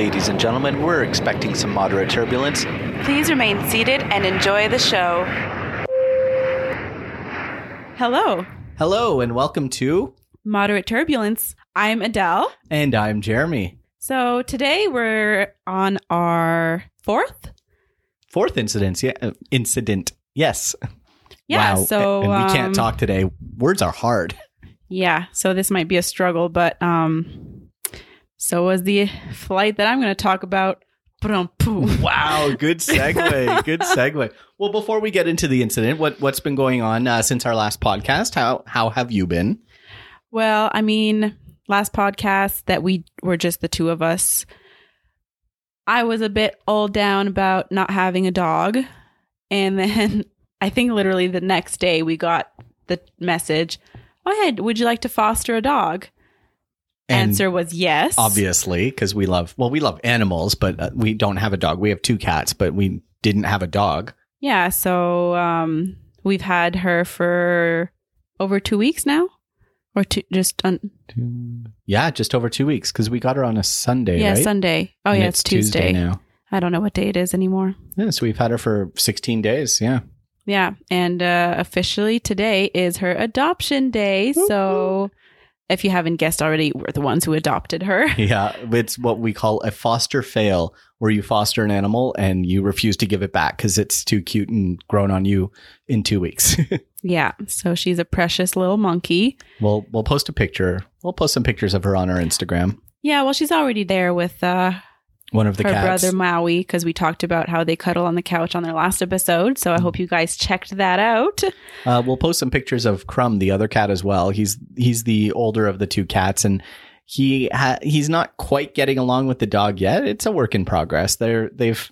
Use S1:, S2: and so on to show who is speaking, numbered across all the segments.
S1: ladies and gentlemen. We're expecting some moderate turbulence.
S2: Please remain seated and enjoy the show. Hello,
S1: Hello, and welcome to.
S2: Moderate Turbulence. I'm Adele.
S1: And I'm Jeremy.
S2: So today we're on our fourth.
S1: Fourth incident. Yeah, uh, incident. Yes.
S2: Yeah,
S1: wow.
S2: so
S1: and we can't
S2: um,
S1: talk today. Words are hard.
S2: Yeah, so this might be a struggle, but um, so was the flight that I'm going to talk about.
S1: Wow, good segue. good segue. Well, before we get into the incident, what what's been going on uh, since our last podcast? How how have you been?
S2: Well, I mean, last podcast that we were just the two of us. I was a bit all down about not having a dog. And then I think literally the next day we got the message, Oh, hey, would you like to foster a dog?
S1: And
S2: Answer was yes.
S1: obviously, because we love well, we love animals, but uh, we don't have a dog. We have two cats, but we didn't have a dog.
S2: Yeah. So um, we've had her for over two weeks now. Or two, just on,
S1: Yeah, just over two weeks because we got her on a Sunday,
S2: yeah,
S1: right?
S2: Sunday. Oh,
S1: And
S2: yeah, it's Tuesday.
S1: now.
S2: I don't know what day it is anymore.
S1: Yeah, so we've had her for 16 days. Yeah.
S2: Yeah, and uh, officially today is her adoption day. So, if you haven't guessed already, we're the ones who adopted her.
S1: Yeah. It's what we call a foster fail, where you foster an animal and you refuse to give it back because it's too cute and grown on you in two weeks.
S2: yeah, so she's a precious little monkey.
S1: we'll we'll post a picture. We'll post some pictures of her on our Instagram.
S2: Yeah, well, she's already there with uh,
S1: One of the
S2: her
S1: cats.
S2: brother Maui because we talked about how they cuddle on the couch on their last episode. So, I hope you guys checked that out.
S1: Uh, we'll post some pictures of Crumb, the other cat, as well. He's he's the older of the two cats, and he ha- he's not quite getting along with the dog yet. It's a work in progress. They're they've.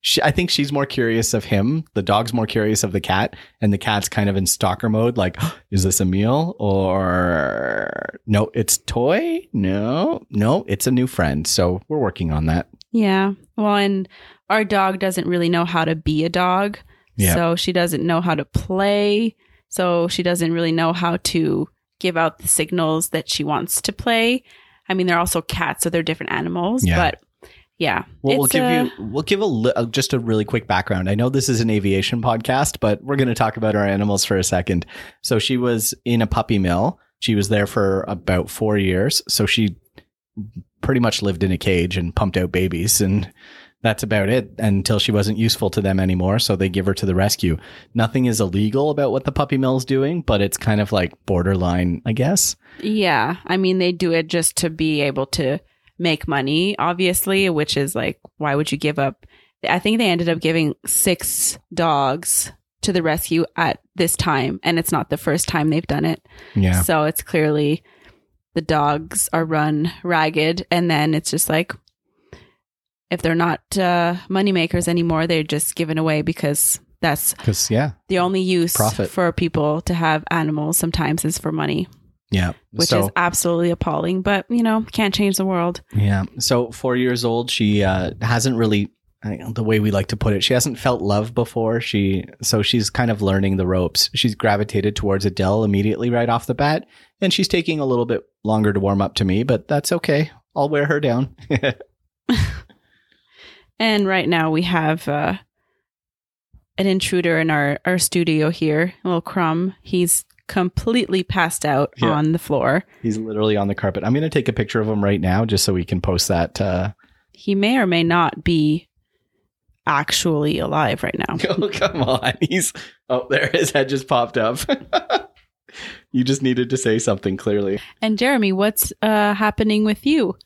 S1: She, I think she's more curious of him. The dog's more curious of the cat, and the cat's kind of in stalker mode. Like, is this a meal or no? It's toy. No, no, it's a new friend. So we're working on that.
S2: Yeah. Well, and our dog doesn't really know how to be a dog.
S1: Yeah.
S2: So she doesn't know how to play. So she doesn't really know how to give out the signals that she wants to play. I mean, they're also cats, so they're different animals.
S1: Yeah.
S2: But yeah.
S1: Well, we'll give
S2: uh,
S1: you we'll give a li- uh, just a really quick background. I know this is an aviation podcast, but we're going to talk about our animals for a second. So she was in a puppy mill. She was there for about four years. So she pretty much lived in a cage and pumped out babies, and that's about it until she wasn't useful to them anymore. So they give her to the rescue. Nothing is illegal about what the puppy mill is doing, but it's kind of like borderline, I guess.
S2: Yeah. I mean, they do it just to be able to make money, obviously, which is like, why would you give up? I think they ended up giving six dogs to the rescue at this time, and it's not the first time they've done it.
S1: Yeah.
S2: So it's clearly the dogs are run ragged, and then it's just like, if they're not uh, moneymakers anymore, they're just given away because that's
S1: Because yeah,
S2: the only use
S1: Profit.
S2: for people to have animals sometimes is for money
S1: yeah.
S2: which
S1: So-
S2: is absolutely appalling. But you know, can't change the world.
S1: Yeah. So four years old, she uh, hasn't really I don't know, the way we like to put it. She hasn't felt love before. She so she's kind of learning the ropes. She's gravitated towards Adele immediately right off the bat, and she's taking a little bit longer to warm up to me, but that's okay. I'll wear her down.
S2: And right now we have uh, an intruder in our our studio here, little crumb. He's completely passed out
S1: Yeah.
S2: on the floor.
S1: He's literally on the carpet. I'm going to take a picture of him right now just so we can post that. Uh...
S2: He may or may not be actually alive right now.
S1: Oh, come on. He's oh, there. His head just popped up. you just needed to say something clearly.
S2: And Jeremy, what's uh, happening with you?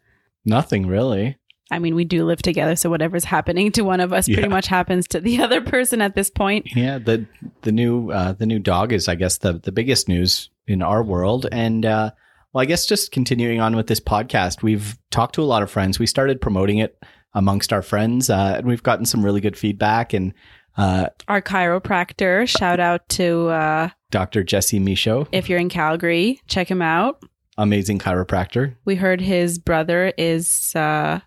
S1: Nothing really.
S2: I mean, we do live together, so whatever's happening to one of us
S1: Yeah.
S2: pretty much happens to the other person at this point.
S1: Yeah, the the new uh, the new dog is, I guess, the the biggest news in our world. And uh, well, I guess just continuing on with this podcast, we've talked to a lot of friends. We started promoting it amongst our friends, uh, and we've gotten some really good feedback. And uh,
S2: Our chiropractor, shout out to uh,
S1: Dr. Jesse Michaud,
S2: if you're in Calgary, check him out.
S1: amazing chiropractor.
S2: We heard his brother is uh,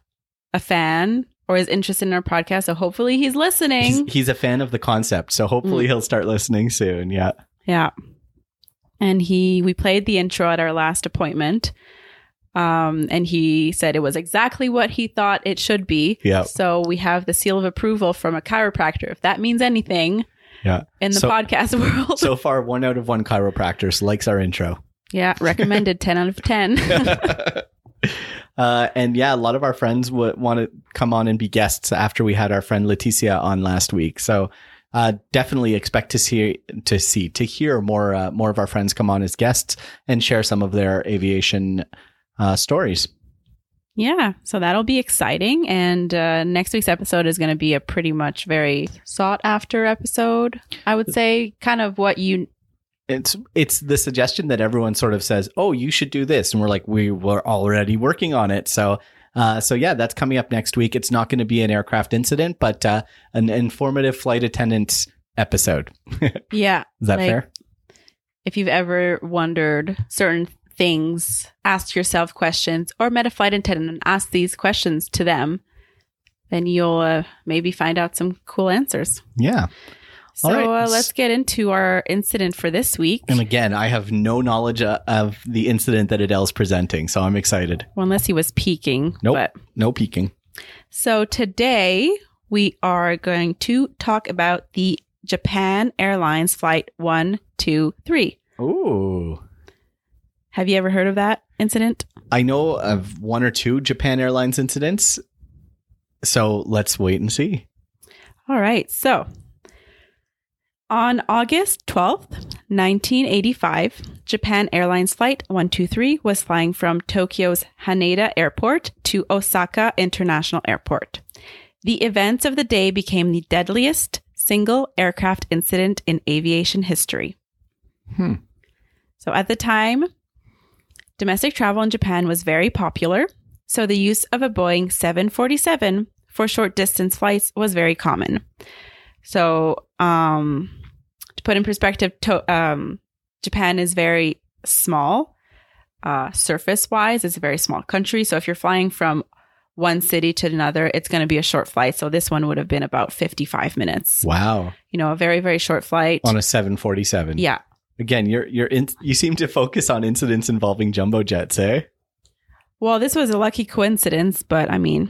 S2: a fan or is interested in our podcast, so hopefully he's listening.
S1: He's, he's a fan of the concept, so hopefully
S2: Mm.
S1: he'll start listening soon. Yeah.
S2: yeah. And he we played the intro at our last appointment. Um, and he said it was exactly what he thought it should be.
S1: Yeah.
S2: So we have the seal of approval from a chiropractor. If that means anything
S1: Yeah.
S2: in the
S1: So-
S2: podcast world.
S1: So far, one out of one chiropractors likes our intro.
S2: yeah, recommended 10 out of 10.
S1: uh, and yeah, a lot of our friends would want to come on and be guests after we had our friend Leticia on last week. So uh, definitely expect to see to see to hear more uh, more of our friends come on as guests and share some of their aviation uh, stories.
S2: Yeah, so that'll be exciting. And uh, next week's episode is going to be a pretty much very sought after episode. I would say, kind of what you.
S1: It's it's the suggestion that everyone sort of says, "Oh, you should do this," and we're like, "We were already working on it." So. Uh, so yeah, that's coming up next week. It's not going to be an aircraft incident, but uh, an informative flight attendant episode.
S2: Yeah, is
S1: that
S2: Like-
S1: fair?
S2: If you've ever wondered certain things, ask yourself questions, or met a flight attendant and asked these questions to them, then you'll uh, maybe find out some cool answers.
S1: Yeah.
S2: So
S1: All right.
S2: uh, let's get into our incident for this week.
S1: And again, I have no knowledge uh, of the incident that Adele's presenting, so I'm excited.
S2: Well, unless he was peeking.
S1: Nope.
S2: But
S1: No peeking.
S2: So today we are going to talk about the Japan Airlines flight 123.
S1: Ooh.
S2: Have you ever heard of that incident?
S1: I know of one or two Japan Airlines incidents, so let's wait and see.
S2: All right. So on August 12th, 1985, Japan Airlines Flight 123 was flying from Tokyo's Haneda Airport to Osaka International Airport. The events of the day became the deadliest single aircraft incident in aviation history.
S1: Hmm.
S2: So at the time, domestic travel in Japan was very popular, so the use of a Boeing 747 for short distance flights was very common. So, um, to put in perspective, to, um, Japan is very small, uh, surface wise. It's a very small country. So, if you're flying from one city to another, it's going to be a short flight. So, this one would have been about 55 minutes.
S1: Wow.
S2: You know, a very, very short flight.
S1: On a 747.
S2: yeah.
S1: Again, you're you're in, you seem to focus on incidents involving jumbo jets, eh?
S2: Well, this was a lucky coincidence, but I mean,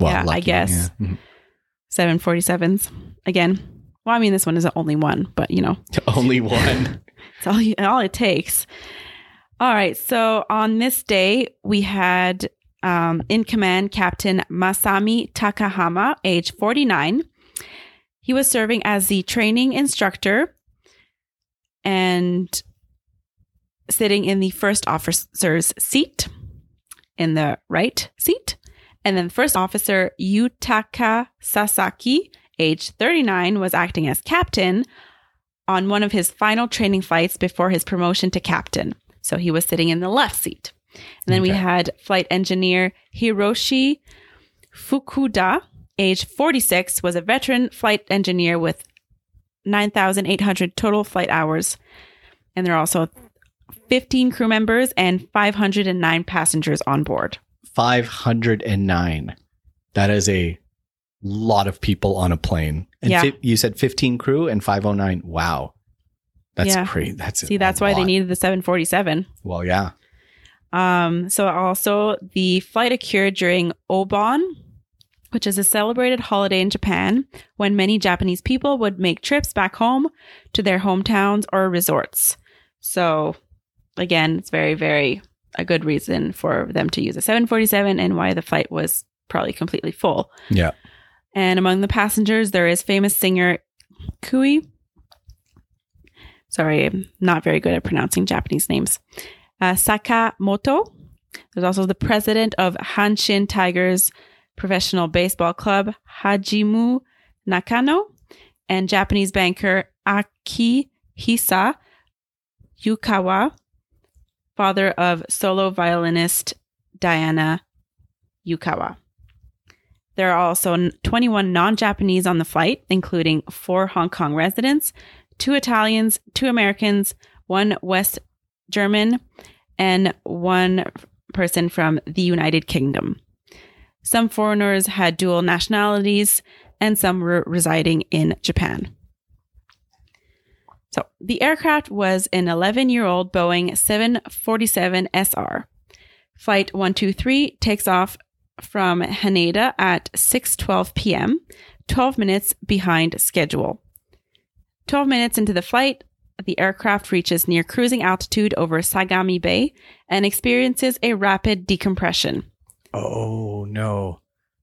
S2: Yeah, I guess.
S1: yeah. Mhm.
S2: 747s again. Well, I mean, this one is the only one, but you know,
S1: Only one.
S2: It's all you, all it takes. All right. So on this day, we had um, in command Captain Masami Takahama, age 49. He was serving as the training instructor and sitting in the first officer's seat, in the right seat. And then first officer Yutaka Sasaki, age 39, was acting as captain on one of his final training flights before his promotion to captain. So he was sitting in the left seat. And then we had flight engineer Hiroshi Fukuda, age 46, was a veteran flight engineer with 9,800 total flight hours. And there are also 15 crew members and 509 passengers on board.
S1: 509. That is a lot of people on a plane. And
S2: Yeah.
S1: fi- you said 15 crew and 509. Wow. That's
S2: Yeah.
S1: crazy. That's
S2: See, that's why they needed the 747.
S1: Well, yeah.
S2: Um, so also the flight occurred during Obon, which is a celebrated holiday in Japan when many Japanese people would make trips back home to their hometowns or resorts. So again, it's very, very a good reason for them to use a 747 and why the flight was probably completely full.
S1: Yeah.
S2: And among the passengers, there is famous singer Kui. Sorry, I'm not very good at pronouncing Japanese names. Uh, Sakamoto. There's also the president of Hanshin Tigers Professional Baseball Club, Hajimu Nakano, and Japanese banker Akihisa Yukawa, father of solo violinist Diana Yukawa. There are also 21 non Japanese on the flight, including four Hong Kong residents, two Italians, two Americans, one West German, and one person from the United Kingdom. Some foreigners had dual nationalities, and some were residing in Japan. So the aircraft was an 11 year old Boeing 747 SR. Flight 123 takes off from Haneda at 6:12 p.m., 12 minutes behind schedule. 12 minutes into the flight, the aircraft reaches near cruising altitude over Sagami Bay and experiences a rapid decompression.
S1: Oh no.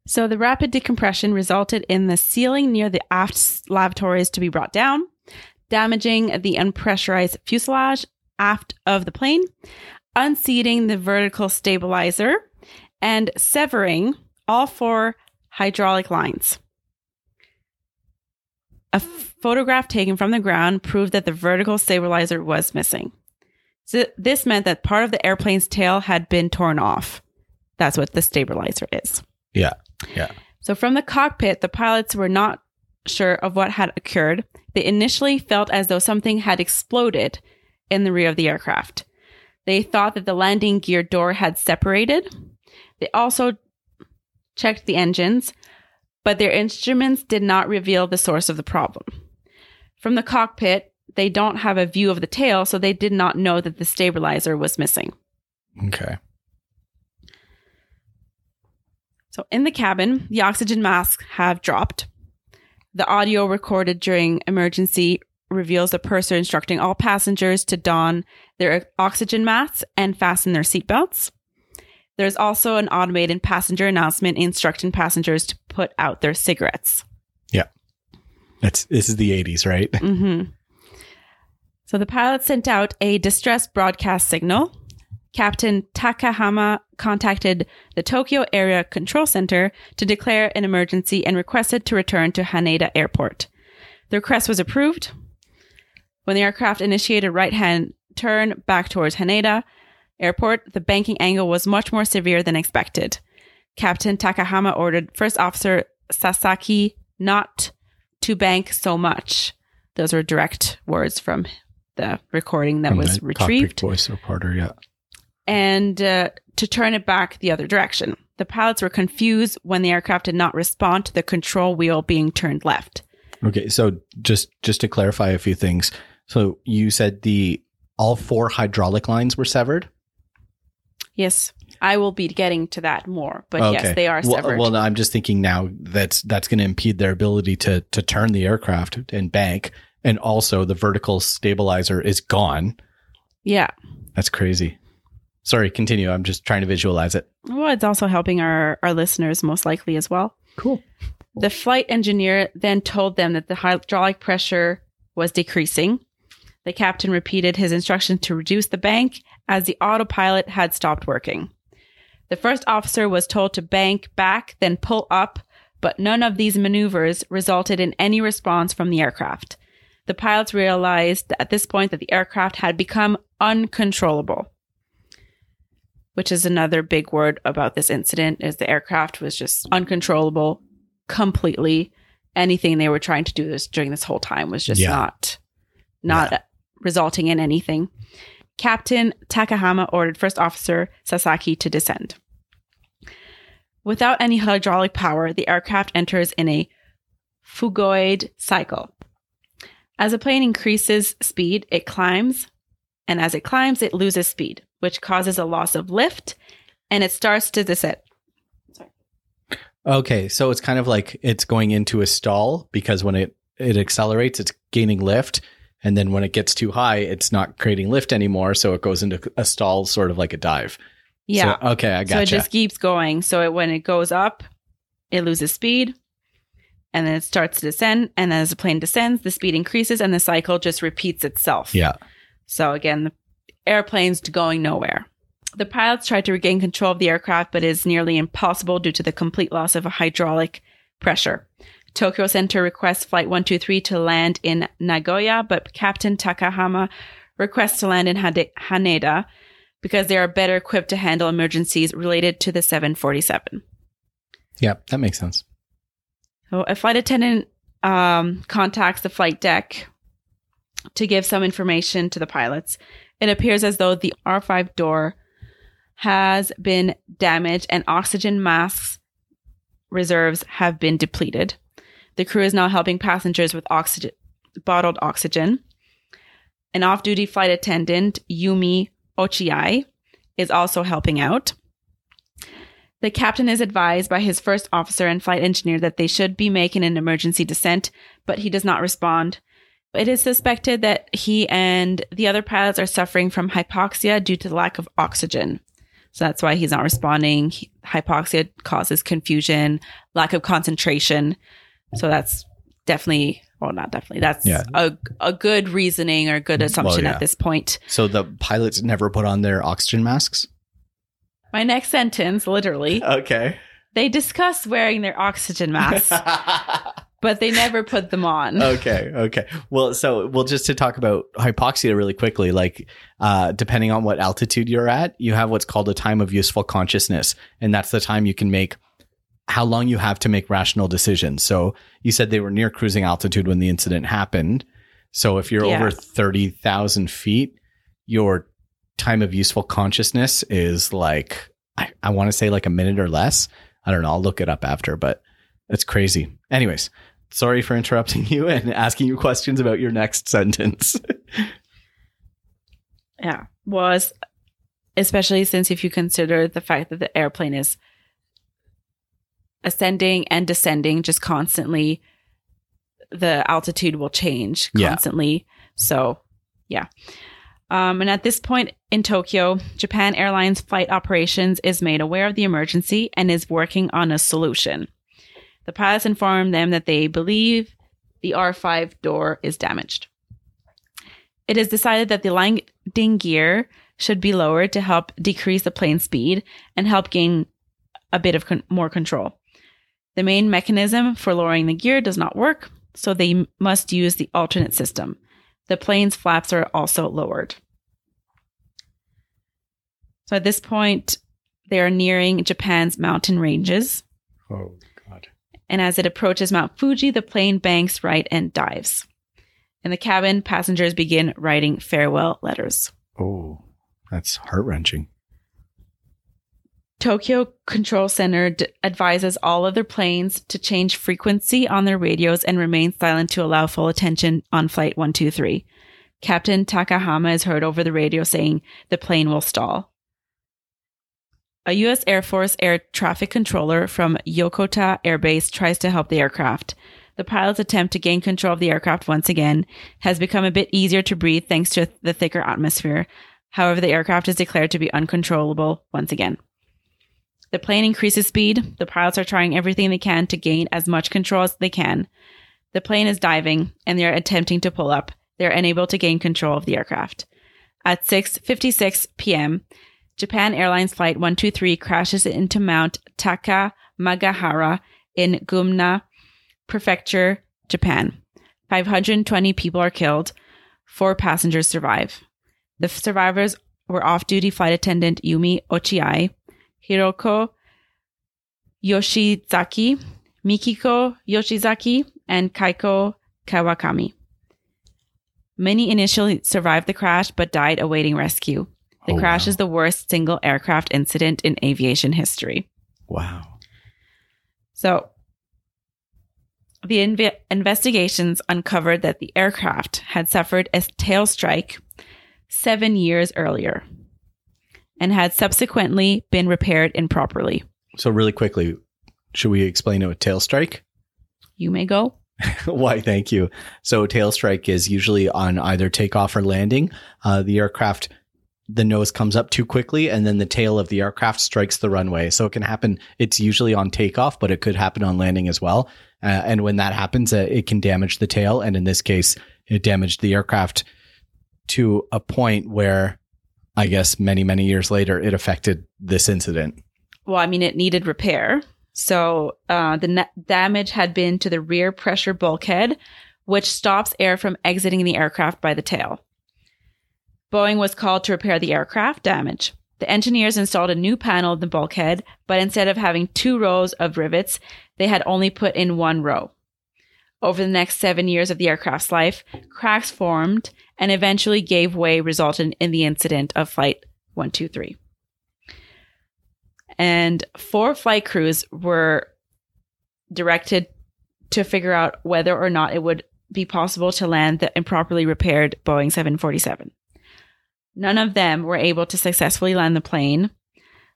S2: So the rapid decompression resulted in the ceiling near the aft lavatories to be brought down, damaging the unpressurized fuselage aft of the plane, unseating the vertical stabilizer, and severing all four hydraulic lines. A photograph taken from the ground proved that the vertical stabilizer was missing. So this meant that part of the airplane's tail had been torn off. That's what the stabilizer is.
S1: Yeah. Yeah.
S2: So from the cockpit, the pilots were not sure of what had occurred. They initially felt as though something had exploded in the rear of the aircraft. They thought that the landing gear door had separated. They also checked the engines, but their instruments did not reveal the source of the problem. From the cockpit, they don't have a view of the tail, so they did not know that the stabilizer was missing.
S1: Okay.
S2: So in the cabin, the oxygen masks have dropped. The audio recorded during emergency reveals the purser instructing all passengers to don their oxygen masks and fasten their seatbelts. There's also an automated passenger announcement instructing passengers to put out their cigarettes.
S1: Yeah. That's this is the 80s, right?
S2: hmm So the pilot sent out a distress broadcast signal. Captain Takahama contacted the Tokyo Area Control Center to declare an emergency and requested to return to Haneda Airport. The request was approved. When the aircraft initiated right hand turn back towards Haneda Airport, the banking angle was much more severe than expected. Captain Takahama ordered First Officer Sasaki not to bank so much. Those were direct words from the recording that
S1: From
S2: was retrieved
S1: voice recorder, yeah.
S2: And uh, to turn it back the other direction. The pilots were confused when the aircraft did not respond to the control wheel being turned left.
S1: Okay, so just just to clarify a few things. So you said the all four hydraulic lines were severed?
S2: Yes, I will be getting to that more, but yes, they are
S1: Well-
S2: severed.
S1: Well, no, I'm just thinking now that's that's going to impede their ability to to turn the aircraft and bank, and also the vertical stabilizer is gone.
S2: yeah.
S1: That's crazy. Sorry, continue. I'm just trying to visualize it.
S2: Well, it's also helping our, our listeners most likely as well.
S1: Cool.
S2: The flight engineer then told them that the hydraulic pressure was decreasing. The captain repeated his instructions to reduce the bank as the autopilot had stopped working. The first officer was told to bank back, then pull up, but none of these maneuvers resulted in any response from the aircraft. The pilots realized at this point that the aircraft had become uncontrollable which is another big word about this incident is the aircraft was just uncontrollable completely. Anything they were trying to do this during this whole time was just
S1: Yeah.
S2: not not resulting in anything. Captain takahama ordered first officer sasaki to descend. Without any hydraulic power the aircraft enters in a phugoid cycle. As a plane increases speed it climbs and as it climbs it loses speed which causes a loss of lift and it starts to descend Sorry.
S1: Okay, so it's kind of like it's going into a stall because when it it accelerates, it's gaining lift, and then when it gets too high, it's not creating lift anymore, so it goes into a stall, sort of like a dive.
S2: yeah
S1: So, okay, I
S2: So
S1: gotcha.
S2: So it just keeps going. So it, when it goes up, it loses speed and then it starts to descend. And then as the plane descends, the speed increases and the cycle just repeats itself.
S1: yeah.
S2: So again, the airplane's going nowhere. The pilots tried to regain control of the aircraft, but it is nearly impossible due to the complete loss of hydraulic pressure. Tokyo Center requests Flight 123 to land in Nagoya, but Captain Takahama requests to land in Haneda because they are better equipped to handle emergencies related to the 747.
S1: Yeah, that makes sense.
S2: So a flight attendant um, contacts the flight deck to give some information to the pilots. It appears as though the R5 door has been damaged and oxygen masks reserves have been depleted. The crew is now helping passengers with oxygen, bottled oxygen. An off duty flight attendant, Yumi Ochiai, is also helping out. The captain is advised by his first officer and flight engineer that they should be making an emergency descent, but he does not respond. It is suspected that he and the other pilots are suffering from hypoxia due to the lack of oxygen. So that's why he's not responding. Hypoxia causes confusion, lack of concentration. So that's definitely, well, not definitely, that's
S1: Yeah.
S2: a, a good reasoning or good assumption
S1: yeah.
S2: at this point.
S1: So the pilots never put on their oxygen masks?
S2: My next sentence, literally,
S1: Okay.
S2: they discuss wearing their oxygen masks, but they never put them on.
S1: okay okay well so well just to talk about hypoxia really quickly like uh depending on what altitude you're at you have what's called a time of useful consciousness and that's the time you can make how long you have to make rational decisions so you said they were near cruising altitude when the incident happened so if you're
S2: Yeah.
S1: over 30,000 feet your time of useful consciousness is like I, I want to say like a minute or less i don't know i'll look it up after but it's crazy anyways sorry for interrupting you and asking you questions about your next sentence.
S2: Yeah. Was especially since if you consider the fact that the airplane is ascending and descending just constantly, the altitude will change
S1: Yeah.
S2: constantly. So, yeah. Um, and at this point in Tokyo, Japan Airlines Flight Operations is made aware of the emergency and is working on a solution. The pilots inform them that they believe the R5 door is damaged. It is decided that the landing gear should be lowered to help decrease the plane speed and help gain a bit of con- more control. The main mechanism for lowering the gear does not work, so they must use the alternate system. The plane's flaps are also lowered. So at this point, they are nearing Japan's mountain ranges,
S1: Oh.
S2: And as it approaches Mount Fuji, the plane banks right and dives. In the cabin, passengers begin writing farewell letters.
S1: Oh, that's heart wrenching.
S2: Tokyo Control Center d- advises all other planes to change frequency on their radios and remain silent to allow full attention on Flight 123. Captain Takahama is heard over the radio saying the plane will stall. A U.S. Air Force air traffic controller from Yokota Air Base tries to help the aircraft. The pilot's attempt to gain control of the aircraft once again has become a bit easier to breathe thanks to the thicker atmosphere. However, the aircraft is declared to be uncontrollable once again. The plane increases speed. The pilots are trying everything they can to gain as much control as they can. The plane is diving and they are attempting to pull up. They are unable to gain control of the aircraft. At 6:56 p.m., Japan Airlines flight 123 crashes into Mount Takamagahara in Gunma Prefecture, Japan. 520 people are killed. 4 passengers survive. The survivors were off-duty flight attendant Yumi Ochiai, Hiroko Yoshizaki, Mikiko Yoshizaki, and Kaiko Kawakami. Many initially survived the crash but died awaiting rescue. The
S1: Oh,
S2: crash
S1: wow.
S2: is the worst single aircraft incident in aviation history.
S1: Wow.
S2: So, the inve- investigations uncovered that the aircraft had suffered a tail strike seven years earlier and had subsequently been repaired improperly.
S1: So really quickly, should we explain it with tail strike?
S2: You may go.
S1: Why? Thank you. So tail strike is usually on either takeoff or landing. Uh, the aircraft, the nose comes up too quickly, and then the tail of the aircraft strikes the runway. So it can happen. It's usually on takeoff, but it could happen on landing as well. Uh, and when that happens, uh, it can damage the tail. And in this case, it damaged the aircraft to a point where, I guess, many many years later, it affected this incident.
S2: Well, I mean, it needed repair. So uh, the net damage had been to the rear pressure bulkhead, which stops air from exiting the aircraft by the tail. Boeing was called to repair the aircraft damage. The engineers installed a new panel in the bulkhead, but instead of having two rows of rivets, they had only put in one row. Over the next seven years of the aircraft's life, cracks formed and eventually gave way, resulting in the incident of Flight 123 and four flight crews were directed to figure out whether or not it would be possible to land the improperly repaired Boeing 747. None of them were able to successfully land the plane,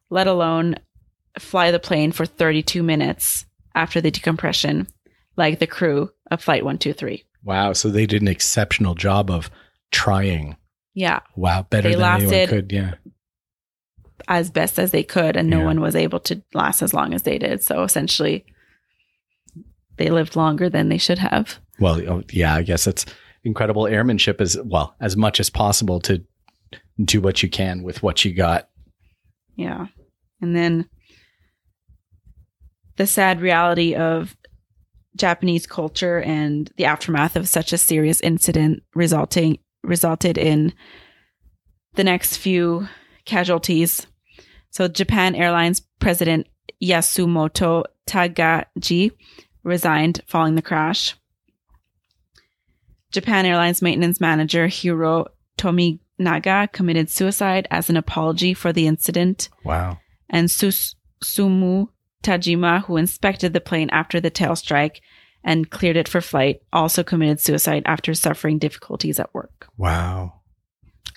S2: let alone fly the plane for 32 minutes after the decompression, like the crew of Flight 123.
S1: Wow. So they did an exceptional job of trying.
S2: Yeah,
S1: Wow. Better
S2: They
S1: than anyone could. Yeah.
S2: as best as they could, and no
S1: Yeah.
S2: one was able to last as long as they did. So essentially, they lived longer than they should have.
S1: Well, oh, yeah, I guess it's incredible airmanship as well, as much as possible to do what you can with what you got.
S2: Yeah. And then the sad reality of Japanese culture and the aftermath of such a serious incident resulting resulted in the next few casualties. So Japan Airlines president Yasumoto Tagaji resigned following the crash. Japan Airlines maintenance manager Hiro Tominaga committed suicide as an apology for the incident
S1: Wow.
S2: and Sus- Sumu Tajima, who inspected the plane after the tail strike and cleared it for flight, also committed suicide after suffering difficulties at work.
S1: Wow.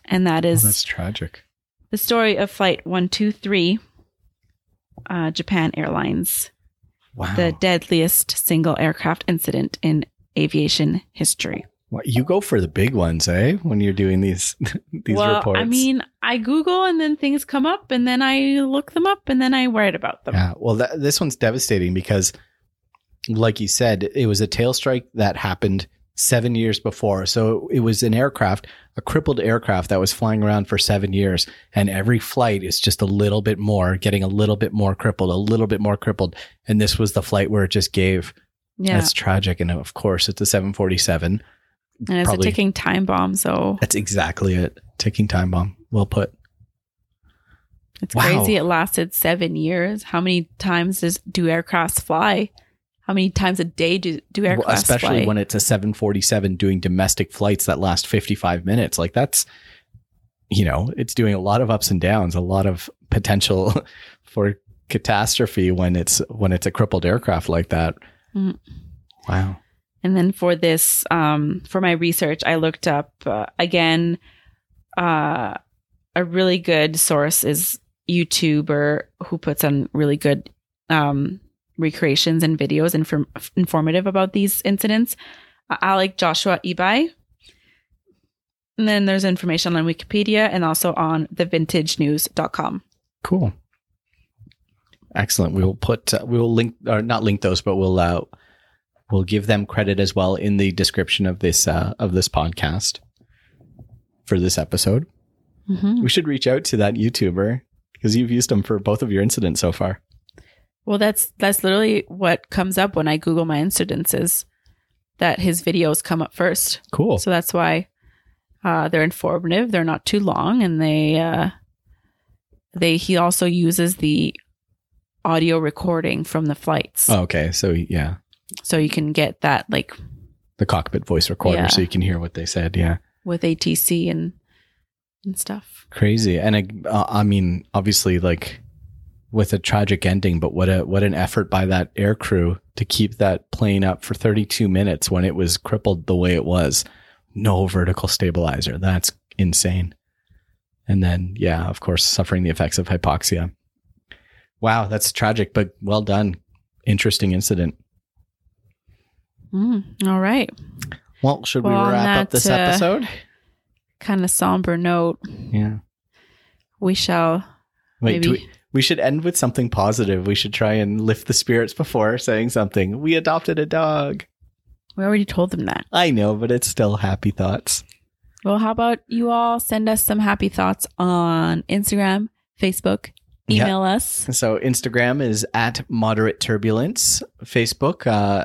S2: And that is
S1: that's tragic.
S2: the story of Flight 123, uh, Japan Airlines,
S1: Wow.
S2: the deadliest single aircraft incident in aviation history.
S1: You go for the big ones, eh? When you're doing these these
S2: well,
S1: reports.
S2: I mean, I Google and then things come up, and then I look them up, and then I write about them.
S1: Yeah. Well, that, this one's devastating because, like you said, it was a tail strike that happened seven years before. So it was an aircraft, a crippled aircraft that was flying around for seven years. And every flight is just a little bit more, getting a little bit more crippled, a little bit more crippled. And this was the flight where it just gave.
S2: Yeah,
S1: That's tragic. And of course, it's a 747.
S2: And it's
S1: probably-
S2: a ticking time bomb, so
S1: That's exactly it. Ticking time bomb. Well put.
S2: It's
S1: Wow.
S2: crazy. It lasted seven years. How many times does do aircrafts fly? How many times a day do do
S1: Well,
S2: aircrafts
S1: especially
S2: fly?
S1: when it's a 747 doing domestic flights that last 55 minutes like that's you know it's doing a lot of ups and downs a lot of potential for catastrophe when it's when it's a crippled aircraft like that
S2: Mm.
S1: wow
S2: and then for this, um, for my research, I looked up uh, again. Uh, a really good source is YouTuber who puts on really good um, recreations and videos inform- informative about these incidents. Uh, like Joshua Ebai. And then there's information on Wikipedia and also on thevintagenews.com.
S1: cool excellent we will put uh, we will link or not link those but we'll uh we'll give them credit as well in the description of this uh of this podcast for this episode
S2: Mm-hmm.
S1: we should reach out to that youtuber because you've used them for both of your incidents so far
S2: Well, that's that's literally what comes up when I Google my incidences. That his videos come up first,
S1: cool
S2: so that's why uh, they're informative. They're not too long, and they uh, they he also uses the audio recording from the flights,
S1: Oh, okay. So yeah,
S2: so you can get that like
S1: the cockpit voice recorder,
S2: Yeah.
S1: so you can hear what they said. Yeah,
S2: with ATC and and stuff.
S1: crazy. And uh, I mean, obviously, like with a tragic ending, but what a what an effort by that air crew to keep that plane up for 32 minutes when it was crippled the way it was. No vertical stabilizer. That's insane. And then, yeah, of course, suffering the effects of hypoxia. Wow, that's tragic, but well done. Interesting incident.
S2: Mm, all right,
S1: Well, should
S2: Well,
S1: we wrap up this
S2: uh,
S1: episode?
S2: kind of somber note.
S1: Yeah.
S2: We shall
S1: Wait,
S2: maybe.
S1: we, we should end with something positive. We should try and lift the spirits before saying something. We adopted a dog.
S2: we already told them that.
S1: I know, but it's still happy thoughts.
S2: Well, how about you all send us some happy thoughts on Instagram, Facebook,
S1: Yeah.
S2: email us.
S1: So Instagram is at moderate turbulence. Facebook, uh,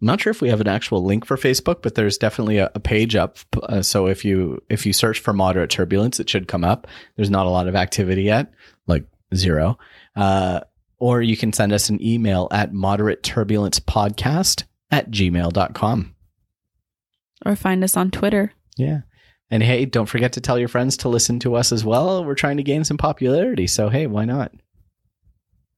S1: I'm not sure if we have an actual link for Facebook, but there's definitely a, a page up. Uh, so if you if you search for moderate turbulence, it should come up. There's not a lot of activity yet, like zero. Uh, or you can send us an email at moderate turbulence podcast at gmail.com.
S2: or find us on Twitter.
S1: Yeah. And hey, don't forget to tell your friends to listen to us as well. We're trying to gain some popularity. So hey, why not?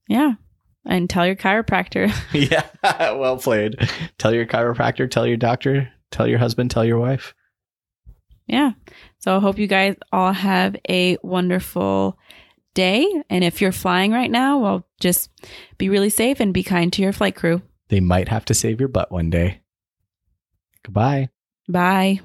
S2: Yeah. And tell your chiropractor.
S1: yeah, well played. Tell your chiropractor, tell your doctor, tell your husband, tell your wife.
S2: yeah. So I hope you guys all have a wonderful day. And if you're flying right now, well, just be really safe and be kind to your flight crew.
S1: They might have to save your butt one day. Goodbye.
S2: Bye.